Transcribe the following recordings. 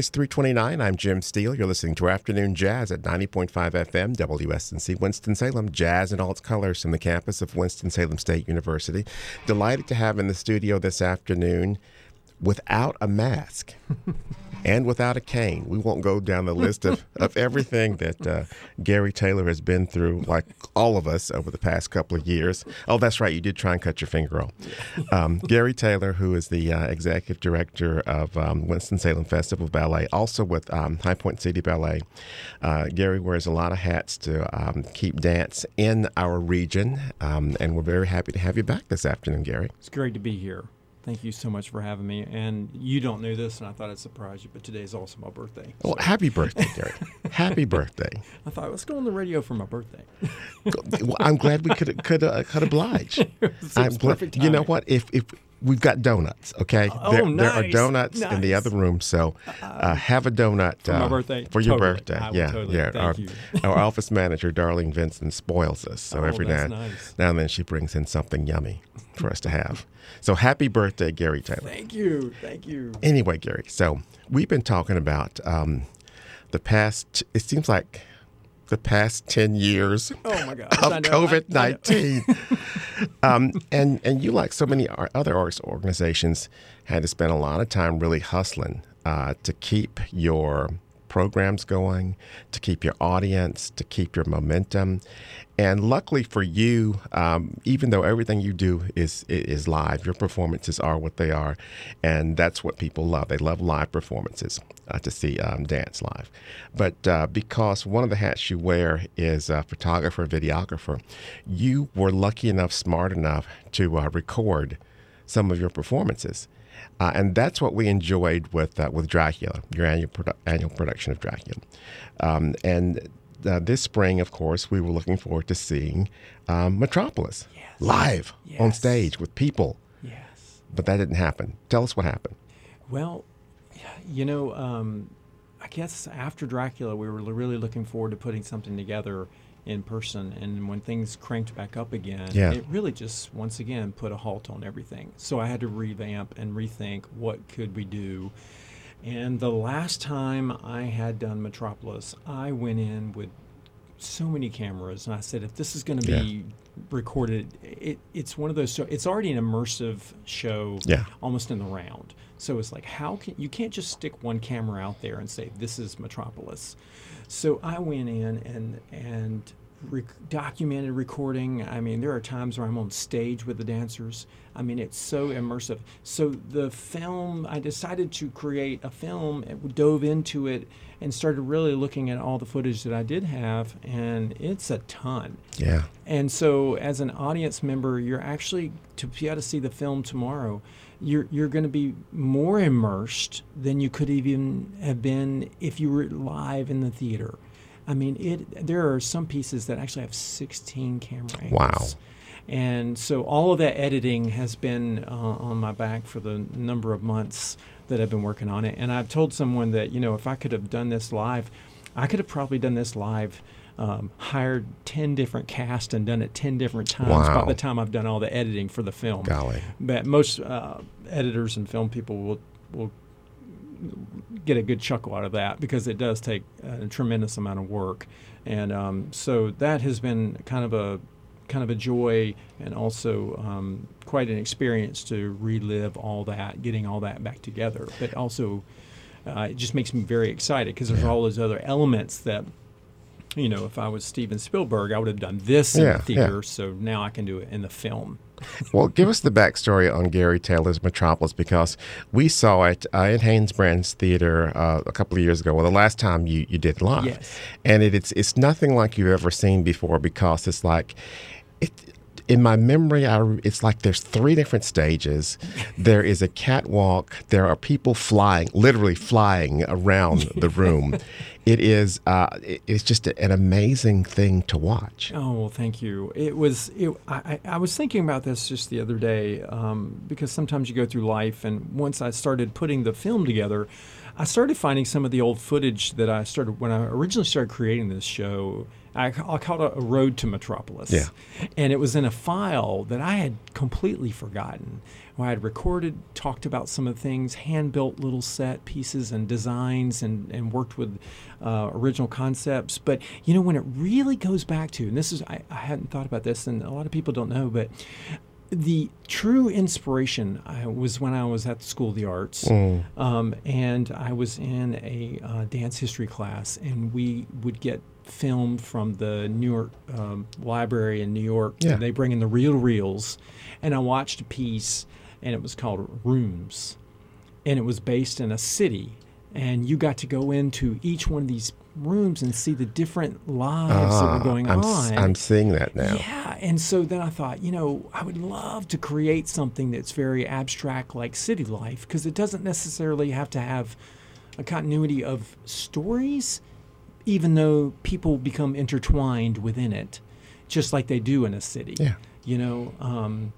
It's 329. I'm Jim Steele. You're listening to Afternoon Jazz at 90.5 FM, WSNC Winston-Salem. Jazz in all its colors from the campus of Winston-Salem State University. Delighted to have in the studio this afternoon without a mask and without a cane. We won't go down the list of, of everything that uh, Gary Taylor has been through, like all of us over the past couple of years. Oh, that's right. You did try and cut your finger off. Um, Gary Taylor, who is the uh, executive director of um, Winston-Salem Festival Ballet, also with um, High Point City Ballet. Uh, Gary wears a lot of hats to um, keep dance in our region, um, and we're very happy to have you back this afternoon, Gary. It's great to be here. Thank you so much for having me. And you don't know this, and I thought I'd surprise you, but today is also my birthday. Well, happy birthday, Gary. happy birthday. I thought, let's go on the radio for my birthday. well, I'm glad we could could uh, could oblige. I'm perfect You know what? If if we've got donuts, okay? Oh, there, nice. there are donuts nice. in the other room, so uh, have a donut for uh, my birthday. For your Totally. birthday, I yeah, totally. yeah. Our, our office manager, Darlene Vincent, spoils us, so Oh, every now, nice. now and then she brings in something yummy for us to have. So happy birthday, Gary Taylor. Thank you. Thank you. Anyway, Gary, so we've been talking about um, the past. It seems like the past ten years Oh, of COVID I- I know. nineteen. um, and and you, like so many other arts organizations, had to spend a lot of time really hustling uh, to keep your programs going, to keep your audience, to keep your momentum. And luckily for you, um, even though everything you do is is live, your performances are what they are, and that's what people love. They love live performances uh, to see um, dance live. But uh, because one of the hats you wear is a photographer, videographer, you were lucky enough, smart enough to uh, record some of your performances. Uh, and that's what we enjoyed with uh, with Dracula, your annual produ- annual production of Dracula. Um, and uh, this spring, of course, we were looking forward to seeing um, Metropolis live on stage with people, Yes. but that didn't happen. Tell us what happened. Well, you know, um, I guess after Dracula, we were really looking forward to putting something together in person. And when things cranked back up again, Yeah. it really just once again put a halt on everything. So I had to revamp and rethink what could we do. And the last time I had done Metropolis, I went in with so many cameras, and I said, if this is going to be recorded, it, it's one of those. So it's already an immersive show, Yeah. almost in the round. So it's like, how can you can't just stick one camera out there and say this is Metropolis. So I went in and and rec- documented recording. I mean, there are times where I'm on stage with the dancers. I mean, it's so immersive. So the film, I decided to create a film, and dove into it, and started really looking at all the footage that I did have, and it's a ton. Yeah. And so, as an audience member, you're actually to be able to see the film tomorrow. You're you're going to be more immersed than you could even have been if you were live in the theater. I mean, it. There are some pieces that actually have 16 camera angles. Wow. And so all of that editing has been uh, on my back for the number of months that I've been working on it. And I've told someone that, you know, if I could have done this live, I could have probably done this live, um, hired 10 different casts and done it 10 different times Wow. by the time I've done all the editing for the film. Golly. But most uh, editors and film people will, will get a good chuckle out of that because it does take a tremendous amount of work. And um, so that has been kind of a kind of a joy and also um, quite an experience to relive all that, getting all that back together. But also, uh, it just makes me very excited because there's all those other elements that, you know, if I was Steven Spielberg, I would have done this in Yeah, the yeah. theater. So now I can do it in the film. Well, give us the backstory on Gary Taylor's Metropolis because we saw it uh, in Hanesbrands Theater uh, a couple of years ago. Well, the last time you, you did live, Yes. and it, it's it's nothing like you've ever seen before because it's like it. In my memory, I, it's like there's three different stages. There is a catwalk. There are people flying, literally flying around the room. It is, uh, it- it's just an amazing thing to watch. Oh well, thank you. It was. It, I, I I was thinking about this just the other day um, because sometimes you go through life, and once I started putting the film together, I started finding some of the old footage that I started when I originally started creating this show. I, I called it a road to Metropolis. Yeah. And it was in a file that I had completely forgotten. Where I had recorded, talked about some of the things, hand built little set pieces and designs, and, and worked with uh, original concepts. But, you know, when it really goes back to, and this is, I, I hadn't thought about this, and a lot of people don't know, but the true inspiration uh, was when I was at the School of the Arts, Mm. um, and I was in a uh, dance history class, and we would get film from the New York um, Library in New York. Yeah. They bring in the reel reels, and I watched a piece, and it was called Rooms, and it was based in a city, and you got to go into each one of these rooms and see the different lives that Ah, were going I'm, on. I'm seeing that now. Yeah, and so then I thought, you know, I would love to create something that's very abstract like city life because it doesn't necessarily have to have a continuity of stories, even though people become intertwined within it, just like they do in a city. Yeah. You know, um,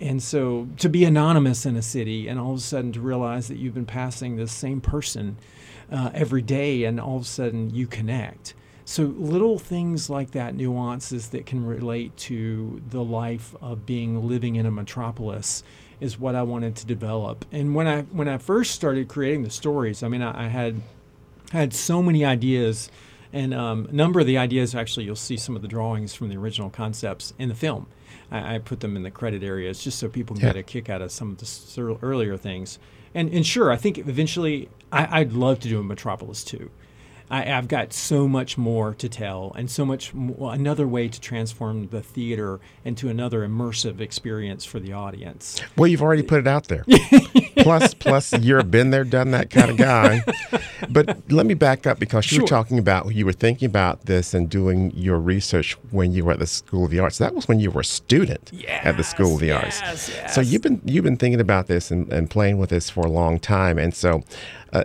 and so to be anonymous in a city and all of a sudden to realize that you've been passing the same person uh, every day and all of a sudden you connect. So little things like that, nuances that can relate to the life of being living in a metropolis is what I wanted to develop. And when I when I first started creating the stories, I mean I, I had had so many ideas and um, a number of the ideas actually you'll see some of the drawings from the original concepts in the film i, I put them in the credit areas just so people can Yeah. get a kick out of some of the earlier things and, and sure i think eventually I, i'd love to do a metropolis too I, I've got so much more to tell, and so much mo another way to transform the theater into another immersive experience for the audience. Well, you've already put it out there. plus, plus, you're been there, done that kind of guy. but let me back up because you Sure. were talking about you were thinking about this and doing your research when you were at the School of the Arts. That was when you were a student at the School of the Yes, Arts. yes, So you've been you've been thinking about this and, and playing with this for a long time, and so. Uh,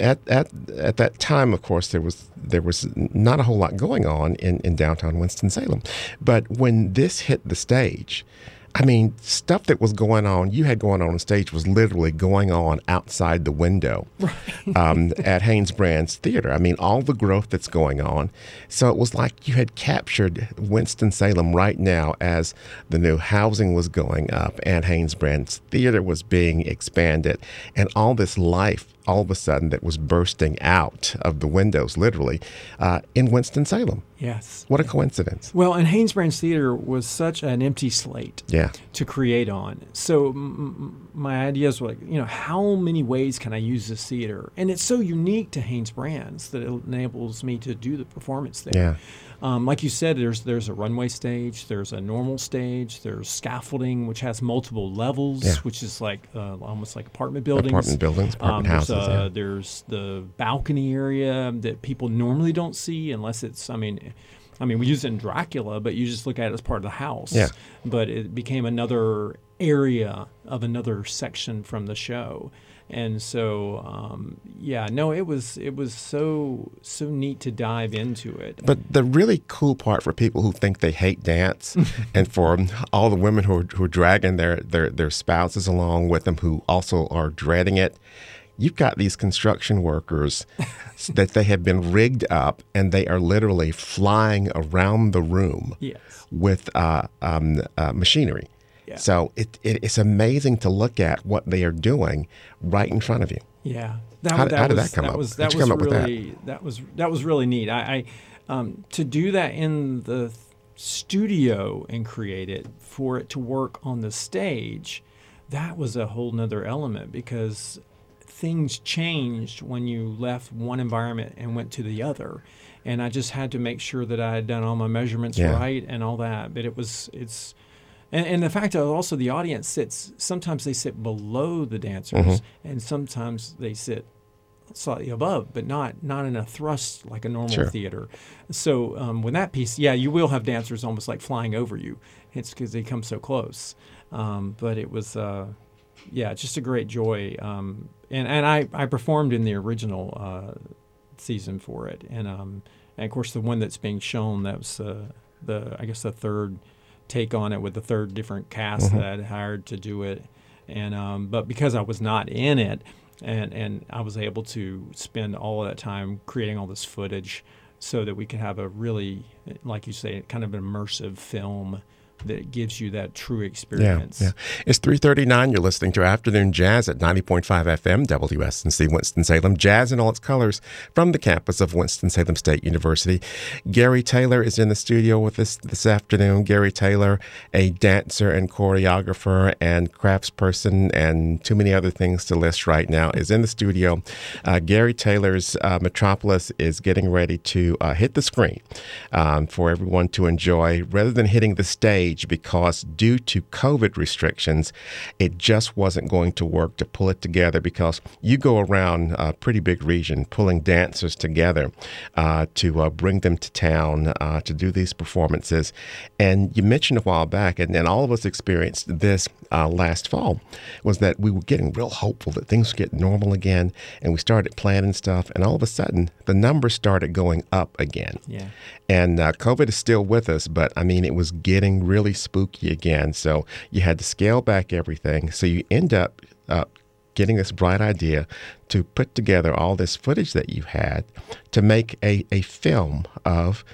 at, at at that time, of course, there was there was not a whole lot going on in, in downtown Winston Salem, but when this hit the stage, I mean, stuff that was going on, you had going on on stage was literally going on outside the window um, at Hanesbrands Theater. I mean, all the growth that's going on. So it was like you had captured Winston-Salem right now as the new housing was going up and Hanesbrands Theater was being expanded and all this life all of a sudden that was bursting out of the windows, literally, uh, in Winston-Salem. Yes. What a coincidence. Well, and Hanesbrands Theater was such an empty slate. Yeah. to create on. So m- my ideas were like, you know, how many ways can I use this theater? And it's so unique to Hanesbrands that it enables me to do the performance there. Yeah. Um, like you said, there's there's a runway stage, there's a normal stage, there's scaffolding which has multiple levels, Yeah. which is like uh, almost like apartment buildings. Apartment buildings, apartment Um, houses. There's, yeah. uh, there's the balcony area that people normally don't see unless it's. I mean, I mean, we use it in Dracula, but you just look at it as part of the house. Yeah. But it became another area of another section from the show, and so um, yeah, no, it was it was so so neat to dive into it. But the really cool part for people who think they hate dance, and for all the women who are, who are dragging their, their, their spouses along with them who also are dreading it, you've got these construction workers that they have been rigged up and they are literally flying around the room Yes. with uh, um, uh, machinery. Yeah. So it, it, it's amazing to look at what they are doing right in front of you. Yeah. That, How- that how did was, that come up? Was, that was come up with that? really that? was that was really neat. I, I um, to do that in the studio and create it for it to work on the stage. That was a whole nother element because things changed when you left one environment and went to the other. And I just had to make sure that I had done all my measurements Yeah. right and all that. But it was it's and, and the fact that also the audience sits sometimes they sit below the dancers Mm-hmm. and sometimes they sit slightly above, but not not in a thrust like a normal Sure. theater. So um, with that piece, yeah, you will have dancers almost like flying over you. It's because they come so close. Um, but it was, uh, yeah, just a great joy. Um, and and I, I performed in the original uh, season for it, and um, and of course the one that's being shown that was uh, the I guess the third take on it with the third different cast that I had hired to do it. And um, but because I was not in it, and and I was able to spend all of that time creating all this footage so that we could have a really, like you say, kind of immersive film that gives you that true experience. Yeah, yeah. It's 339. You're listening to Afternoon Jazz at 90.5 FM, WSNC Winston-Salem. Jazz in all its colors from the campus of Winston-Salem State University. Gary Taylor is in the studio with us this afternoon. Gary Taylor, a dancer and choreographer and craftsperson and too many other things to list right now, is in the studio. Uh, Gary Taylor's uh, Metropolis is getting ready to uh, hit the screen um, for everyone to enjoy. Rather than hitting the stage, because due to COVID restrictions, it just wasn't going to work to pull it together because you go around a pretty big region pulling dancers together uh, to uh, bring them to town uh, to do these performances. And you mentioned a while back, and, and all of us experienced this uh, last fall, was that we were getting real hopeful that things would get normal again. And we started planning stuff, and all of a sudden, the numbers started going up again. Yeah. And uh, COVID is still with us, but I mean, it was getting really spooky again. So you had to scale back everything. So you end up uh, getting this bright idea to put together all this footage that you had to make a, a film of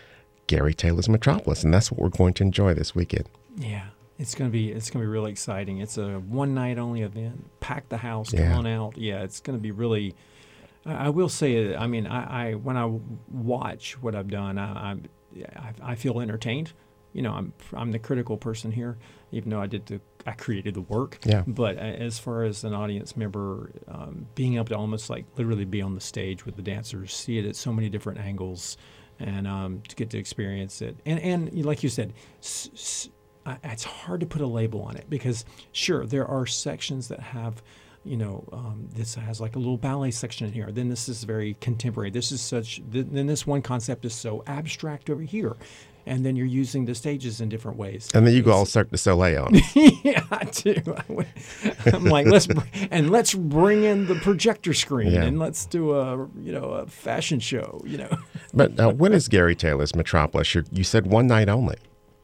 Gary Taylor's Metropolis. And that's what we're going to enjoy this weekend. Yeah. It's gonna be it's gonna be really exciting. It's a one night only event. Pack the house, Yeah. come on out. Yeah, it's gonna be really. I will say, I mean, I, I when I watch what I've done, I I I feel entertained. You know, I'm I'm the critical person here, even though I did the I created the work. Yeah. But as far as an audience member, um, being able to almost like literally be on the stage with the dancers, see it at so many different angles, and um, to get to experience it, and and like you said, s- s- I- it's hard to put a label on it because sure there are sections that have you know um, this has like a little ballet section in here then this is very contemporary this is such th- then this one concept is so abstract over here and then you're using the stages in different ways And then you go all Cirque du Soleil on. yeah i do i'm like let's br- and let's bring in the projector screen Yeah. and let's do a you know a fashion show you know But uh, when is Gary Taylor's Metropolis? You're, you said one night only.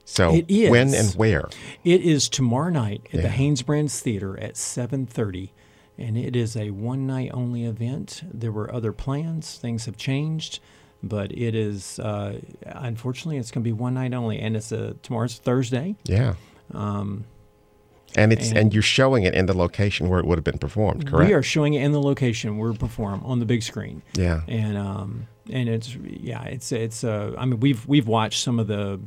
So It is. when and where? It is tomorrow night at the Yeah. Hanesbrands Theater at 7:30, and it is a one night only event. There were other plans; things have changed, but it is uh, unfortunately it's going to be one night only, and it's a tomorrow's Thursday. Yeah. Um, And it's and, And- you're showing it in the location where it would have been performed, correct? we are showing it in the location where we're perform on the big screen, Yeah. and um, and it's yeah, it's it's uh, I mean we've we've watched some of the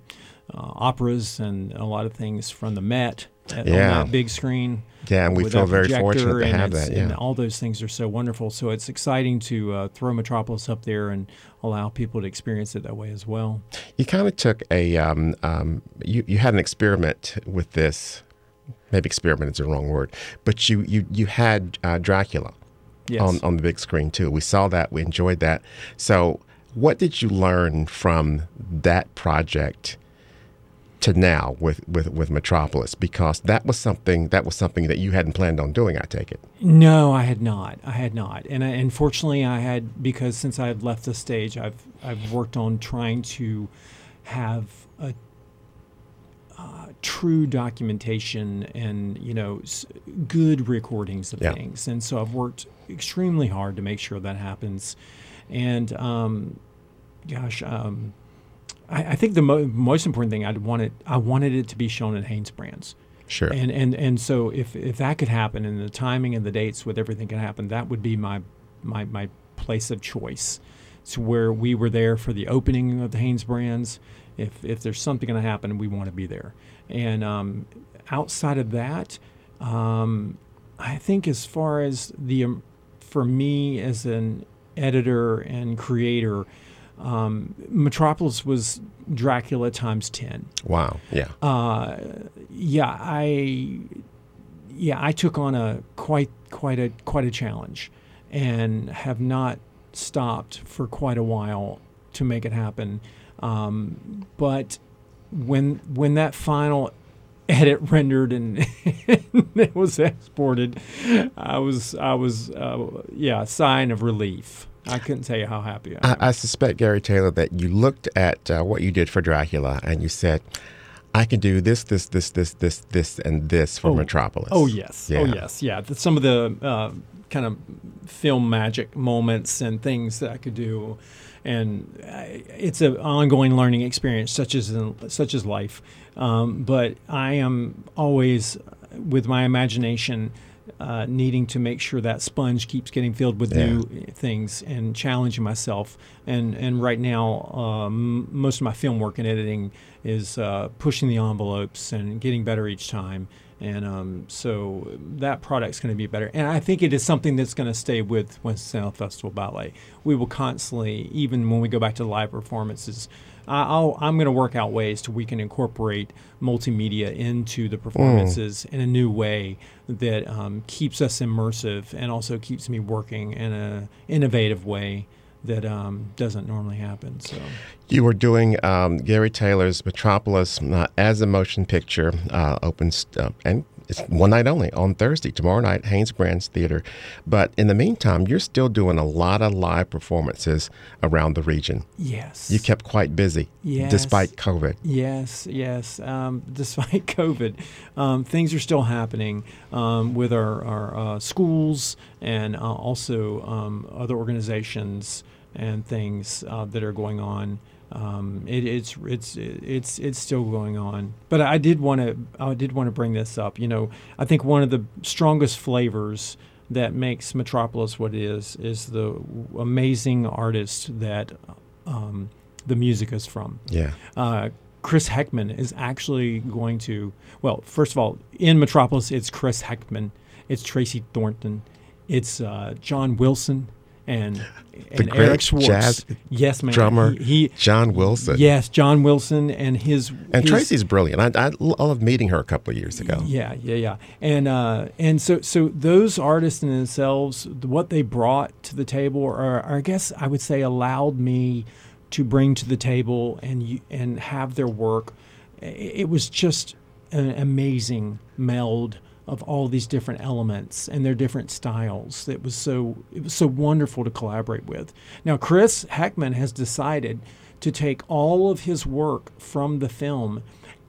uh, operas and a lot of things from the Met. At, on Yeah. that big screen. Yeah, and we feel very fortunate to have that. And Yeah. all those things are so wonderful. So it's exciting to uh, throw Metropolis up there and allow people to experience it that way as well. You kind of took a um, um, you you had an experiment with this. Maybe experiment is the wrong word, but you you you had uh, Dracula Yes. on on the big screen too. We saw that. We enjoyed that. So, what did you learn from that project to now with with with Metropolis? Because that was something that was something that you hadn't planned on doing. I take it. No, I had not. I had not, and I, unfortunately, I had because since I had left the stage, I've I've worked on trying to have a uh, true documentation and you know s- good recordings of Yeah. things, and so I've worked extremely hard to make sure that happens. And um, gosh, um, I, I think the mo- most important thing I'd wanted I wanted it to be shown at Hanesbrands. Sure. And and and so if if that could happen and the timing and the dates with everything can happen, that would be my my my place of choice. It's where we were there for the opening of the Hanesbrands. If if there's something going to happen, we want to be there. And um, outside of that, um, I think as far as the um, for me as an editor and creator, um, Metropolis was Dracula times ten wow. Yeah. uh, yeah, I yeah I took on a quite quite a quite a challenge, and have not stopped for quite a while to make it happen. Um, but when when that final edit rendered and it was exported, I was I was uh, yeah a sign of relief. I couldn't tell you how happy I am. I, I suspect Gary Taylor that you looked at uh, what you did for Dracula and you said, I can do this, this, this, this, this, this, and this for Oh. Metropolis. Oh yes, oh yes, yeah. Some of the uh, kind of film magic moments and things that I could do, and it's an ongoing learning experience, such as in, such as life. Um, but I am always with my imagination. Uh, needing to make sure that sponge keeps getting filled with Yeah. new things and challenging myself. And and right now, um, most of my film work and editing is uh, pushing the envelopes and getting better each time. And um, so that product's going to be better. And I think it is something that's going to stay with Winston-Salem Festival Ballet. We will constantly, even when we go back to live performances, I'll, I'm going to work out ways to we can incorporate multimedia into the performances in a new way that um, keeps us immersive and also keeps me working in an innovative way that um, doesn't normally happen. So You were doing um, Gary Taylor's Metropolis uh, as a motion picture, uh, opens uh, and it's one night only on Thursday, tomorrow night, Hanesbrands Theater. But in the meantime, you're still doing a lot of live performances around the region. yes, You kept quite busy Yes. despite COVID. Yes, yes. Um, despite COVID, um, things are still happening um, with our, our uh, schools and uh, also um, other organizations and things uh, that are going on. Um, it, it's it's it's it's still going on, but I did want to I did want to bring this up. You know, I think one of the strongest flavors that makes Metropolis what it is is the amazing artist that um, the music is from Yeah. uh, Chris Heckman is actually going to. Well, first of all, in Metropolis, it's Chris Heckman, it's Tracy Thornton, it's uh, John Wilson, and and great Eric Schwartz. jazz yes, man. drummer, He, he- John Wilson. yes, John Wilson, and his And his- Tracy's brilliant. I, I love meeting her a couple of years ago. yeah, yeah, yeah, and uh, and so so those artists in themselves, what they brought to the table, or, or I guess I would say, allowed me to bring to the table and and have their work. It was just an amazing meld of all these different elements and their different styles. It was so it was so wonderful to collaborate with. Now Chris Heckman has decided to take all of his work from the film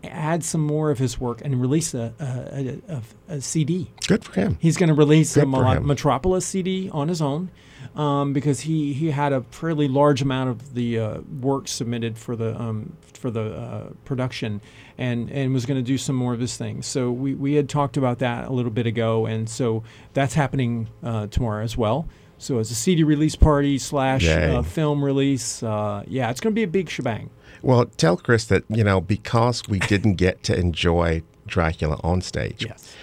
add some more of his work and release a, a, a, a, a CD. Good for him. He's going to release a Good Mel- Metropolis CD on his own um, because he, he had a fairly large amount of the uh, work submitted for the um, for the uh, production and and was going to do some more of his things. So we, we had talked about that a little bit ago, and so that's happening uh, tomorrow as well. So it's a CD release party slash uh, film release. Uh, yeah, it's going to be a big shebang. Well, tell Chris that, you know, because we didn't get to enjoy Dracula on stage, Yes.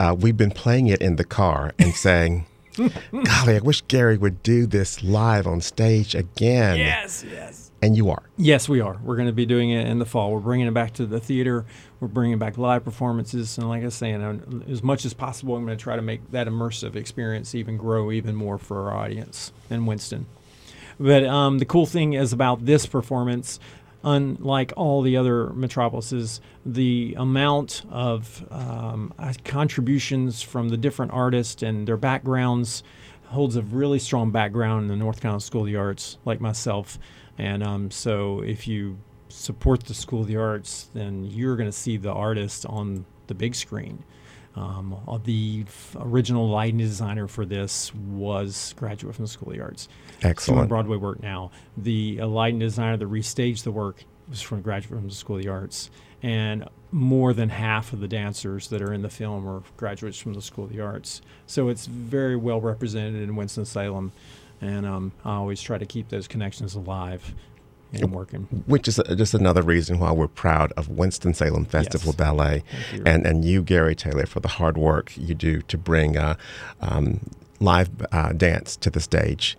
uh, we've been playing it in the car and saying, golly, I wish Gary would do this live on stage again. Yes. Yes. And you are. Yes, we are. We're going to be doing it in the fall. We're bringing it back to the theater. We're bringing back live performances, and like I was saying, uh, as much as possible, I'm going to try to make that immersive experience even grow even more for our audience in Winston. But um, the cool thing is about this performance, unlike all the other metropolises, the amount of um, uh, contributions from the different artists and their backgrounds holds a really strong background in the North Carolina School of the Arts, like myself. And um, so if you support the School of the Arts, then you're going to see the artist on the big screen. Um, uh, the f- original lighting designer for this was graduate from the School of the Arts. Excellent. Doing. Broadway work now. The uh, lighting designer that restaged the work was from graduate from the School of the Arts, and more than half of the dancers that are in the film are graduates from the School of the Arts. So it's very well represented in Winston Salem, and um, I always try to keep those connections alive and working. Which is uh just another reason why we're proud of Winston-Salem Festival Yes. Ballet you. and, and you, Gary Taylor, for the hard work you do to bring uh, um, live uh, dance to the stage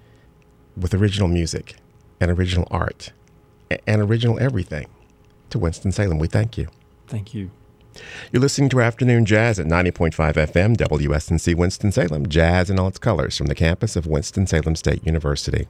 with original music and original art and original everything to Winston-Salem. We thank you. Thank you. You're listening to Afternoon Jazz at 90.5 FM, WSNC Winston-Salem, jazz in all its colors from the campus of Winston-Salem State University.